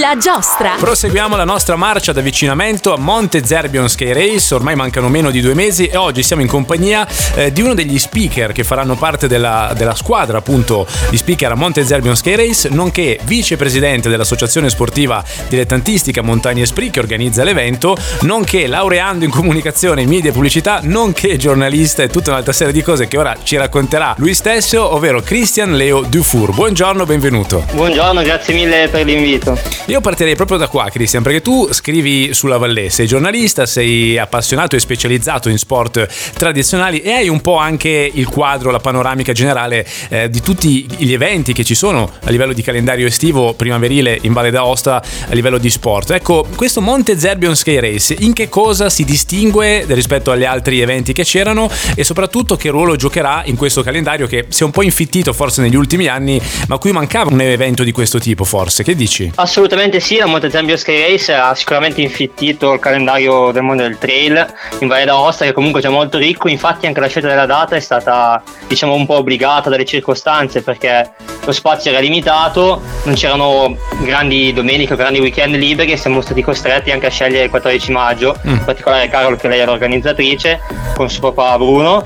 La giostra. Proseguiamo la nostra marcia d'avvicinamento a Monte Zerbion Sky Race, ormai mancano meno di due mesi e oggi siamo in compagnia eh, di uno degli speaker che faranno parte della, della, squadra appunto di speaker a Monte Zerbion Sky Race, nonché vicepresidente dell'associazione sportiva dilettantistica Montagne Spree che organizza l'evento, nonché laureando in comunicazione, media e pubblicità, nonché giornalista e tutta un'altra serie di cose che ora ci racconterà lui stesso, ovvero Christian Leo Dufour. Buongiorno, benvenuto. Buongiorno, grazie mille per l'invito. Io partirei proprio da qua, Cristian, perché tu scrivi sulla Vallée, sei giornalista, sei appassionato e specializzato in sport tradizionali e hai un po' anche il quadro, la panoramica generale eh, di tutti gli eventi che ci sono a livello di calendario estivo primaverile in Valle d'Aosta a livello di sport. Ecco, questo Monte Zerbion Sky Race in che cosa si distingue rispetto agli altri eventi che c'erano e soprattutto che ruolo giocherà in questo calendario che si è un po' infittito forse negli ultimi anni, ma a cui mancava un evento di questo tipo forse. Che dici? Assolutamente sì, la Montezembio Sky Race ha sicuramente infittito il calendario del mondo del trail in Valle d'Aosta che comunque è già molto ricco, infatti anche la scelta della data è stata diciamo un po' obbligata dalle circostanze perché lo spazio era limitato, non c'erano grandi domeniche o grandi weekend liberi e siamo stati costretti anche a scegliere il 14 maggio, mm. in particolare Carol che lei è l'organizzatrice con suo papà Bruno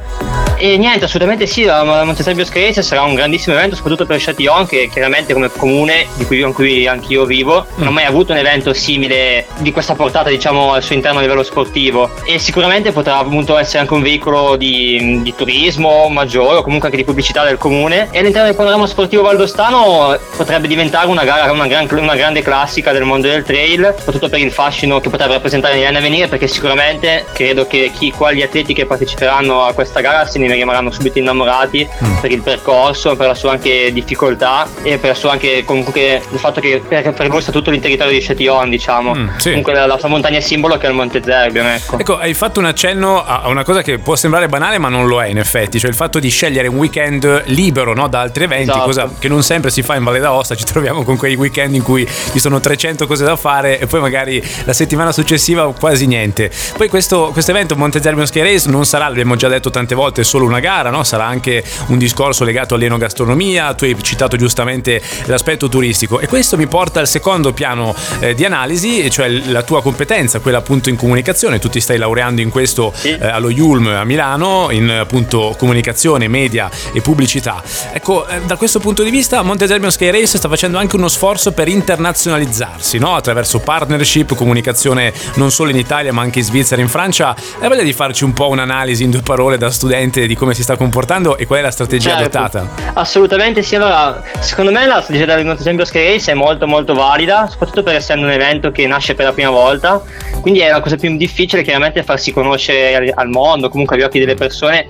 e niente, assolutamente sì, la, la Montesabio Screzia sarà un grandissimo evento, soprattutto per Châtillon, che chiaramente come comune di cui, in cui anch'io vivo, non ha mai avuto un evento simile di questa portata, diciamo, al suo interno a livello sportivo. E sicuramente potrà appunto essere anche un veicolo di, di turismo maggiore o comunque anche di pubblicità del comune. E all'interno del panorama sportivo valdostano potrebbe diventare una gara, una, gran, una grande classica del mondo del trail, soprattutto per il fascino che potrebbe rappresentare negli anni a venire, perché sicuramente credo che chi qua gli atleti che parteciperanno a questa gara se ne rimarranno subito innamorati mm. per il percorso, per la sua anche difficoltà e per la sua anche comunque il fatto che percorsa tutto il territorio di Chatillon, diciamo. Mm, sì. Comunque la, la, sua montagna simbolo che è il Monte Zerbion, ecco. Ecco, hai fatto un accenno a una cosa che può sembrare banale, ma non lo è in effetti, cioè il fatto di scegliere un weekend libero no, da altri eventi, esatto. cosa che non sempre si fa in Valle d'Aosta, ci troviamo con quei weekend in cui ci sono 300 cose da fare e poi magari la settimana successiva quasi niente. Poi questo, questo evento Monte Zerbion Ski Race non sarà, l'abbiamo già detto tante volte, solo una gara, no? sarà anche un discorso legato all'enogastronomia, tu hai citato giustamente l'aspetto turistico e questo mi porta al secondo piano eh, di analisi, cioè la tua competenza, quella appunto in comunicazione, tu ti stai laureando in questo eh, allo Yulm a Milano, in appunto comunicazione, media e pubblicità. Ecco, eh, da questo punto di vista Monte Zerbion Sky Race sta facendo anche uno sforzo per internazionalizzarsi, no? attraverso partnership, comunicazione non solo in Italia ma anche in Svizzera e in Francia. Hai voglia di farci un po' un'analisi in due parole da studente di come si sta comportando e qual è la strategia certo. adottata? Assolutamente sì, allora secondo me la strategia del Monte Sky Race è molto molto valida, soprattutto per essere un evento che nasce per la prima volta, quindi è la cosa più difficile chiaramente farsi conoscere al mondo, comunque agli occhi delle persone,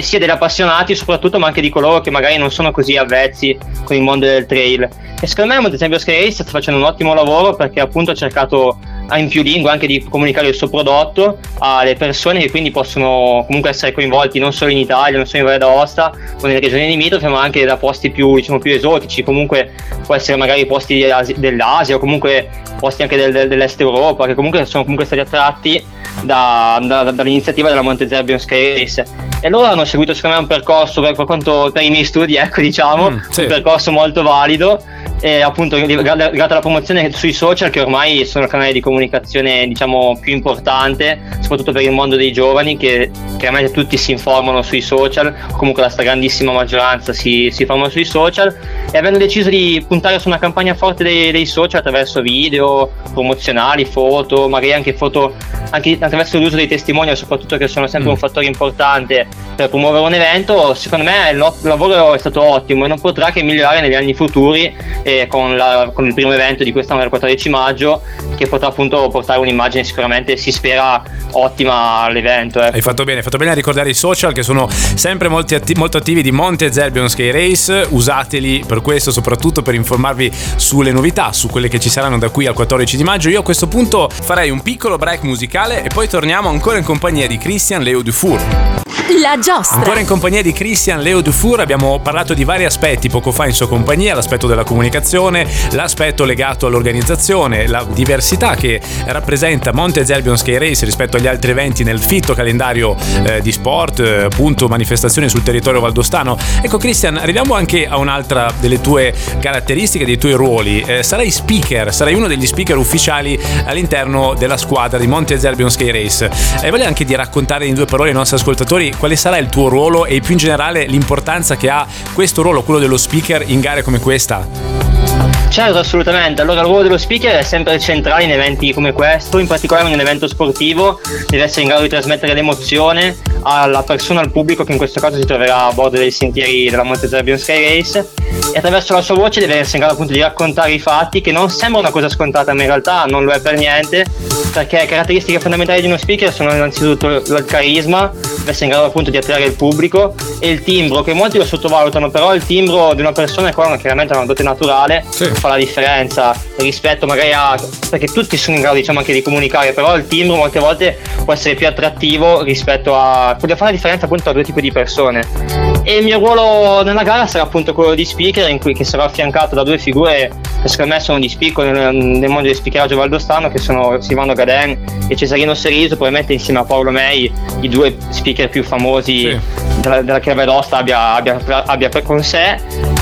sia degli appassionati soprattutto, ma anche di coloro che magari non sono così avvezzi con il mondo del trail. E secondo me Monte Sky Race sta facendo un ottimo lavoro perché appunto ha cercato in più lingue anche di comunicare il suo prodotto alle persone che quindi possono comunque essere coinvolti non solo in Italia, non solo in Valle d'Aosta o nelle regioni limitrofe ma anche da posti più, diciamo, più esotici comunque può essere magari posti dell'Asia o comunque posti anche del, del, dell'est Europa che comunque sono comunque stati attratti da, da, dall'iniziativa della Monte Zerbion Sky Race e loro hanno seguito secondo me un percorso per, quanto, per i miei studi ecco diciamo mm, sì. un percorso molto valido e appunto grazie alla promozione sui social che ormai sono il canale di comunicazione diciamo più importante soprattutto per il mondo dei giovani che chiaramente tutti si informano sui social. Comunque la stragrandissima maggioranza si, si informa sui social. E avendo deciso di puntare su una campagna forte dei, dei social attraverso video promozionali foto magari anche foto anche attraverso l'uso dei testimonial soprattutto che sono sempre mm. un fattore importante per promuovere un evento secondo me il, il lavoro è stato ottimo e non potrà che migliorare negli anni futuri eh, con, la, con, il primo evento di quest'anno del 14 maggio che potrà appunto portare un'immagine sicuramente si spera ottima all'evento. Ecco. Hai fatto bene, hai fatto bene a ricordare i social che sono sempre atti- molto attivi di Monte Zerbion Sky Race, usateli per questo soprattutto per informarvi sulle novità, su quelle che ci saranno da qui al 14 di maggio. Io a questo punto farei un piccolo break musicale e poi torniamo ancora in compagnia di Christian Leo Dufour. La giostra. Ancora in compagnia di Christian Leo Dufour abbiamo parlato di vari aspetti poco fa in sua compagnia, l'aspetto della comunicazione, l'aspetto legato all'organizzazione, la diversità che rappresenta Monte Zerbion Sky Race rispetto agli altri eventi nel fitto calendario eh, di sport, eh, appunto manifestazioni sul territorio valdostano. Ecco Christian, arriviamo anche a un'altra delle tue caratteristiche, dei tuoi ruoli. Eh, sarai speaker, sarai uno degli speaker ufficiali all'interno della squadra di Monte Zerbion Sky Race. E voglio anche di raccontare in due parole ai nostri ascoltatori quale sarà il tuo ruolo e più in generale l'importanza che ha questo ruolo, quello dello speaker in gare come questa. Certo, assolutamente. Allora, il ruolo dello speaker è sempre centrale in eventi come questo, in particolare in un evento sportivo, deve essere in grado di trasmettere l'emozione alla persona, al pubblico che in questo caso si troverà a bordo dei sentieri della Monte Zerbion Sky Race e attraverso la sua voce deve essere in grado appunto di raccontare i fatti che non sembra una cosa scontata ma in realtà non lo è per niente perché caratteristiche fondamentali di uno speaker sono innanzitutto il carisma, essere in grado appunto di attirare il pubblico e il timbro che molti lo sottovalutano però il timbro di una persona è qua chiaramente una dote naturale sì. fa la differenza rispetto magari a perché tutti sono in grado diciamo anche di comunicare però il timbro molte volte può essere più attrattivo rispetto a può fare la differenza appunto tra due tipi di persone e il mio ruolo nella gara sarà appunto quello di speaker in cui che sarò affiancato da due figure che secondo me sono di spicco nel, nel mondo del speakeraggio valdostano che sono Silvano Gaden e Cesarino Seriso probabilmente insieme a Paolo May i due speaker più famosi sì. della, della Chiave d'Osta abbia, abbia, abbia con sé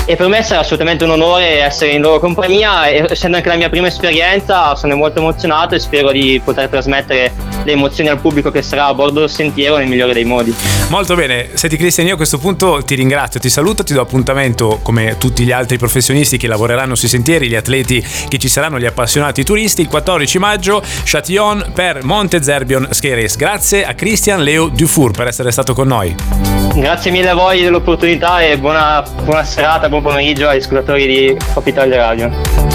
e per me sarà assolutamente un onore essere in loro compagnia e essendo anche la mia prima esperienza sono molto emozionato e spero di poter trasmettere le emozioni al pubblico che sarà a bordo del sentiero nel migliore dei modi. Molto bene, senti Cristian io a questo punto ti ringrazio, ti saluto, ti do appuntamento come tutti gli altri professionisti che lavoreranno sui sentieri, gli atleti che ci saranno, gli appassionati turisti, il 14 maggio Châtillon per Monte Zerbion Race. Grazie a Christian Leo Dufour per essere stato con noi. Grazie mille a voi dell'opportunità e buona, buona serata, buon pomeriggio ai ascoltatori di Top Italia Radio.